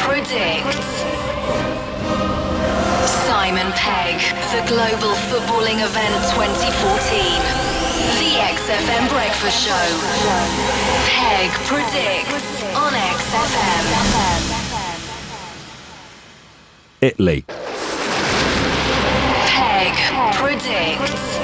predicts. Simon Pegg, the Global Footballing Event 2014. The XFM Breakfast Show. Pegg predicts on XFM. Italy. Peg predicts.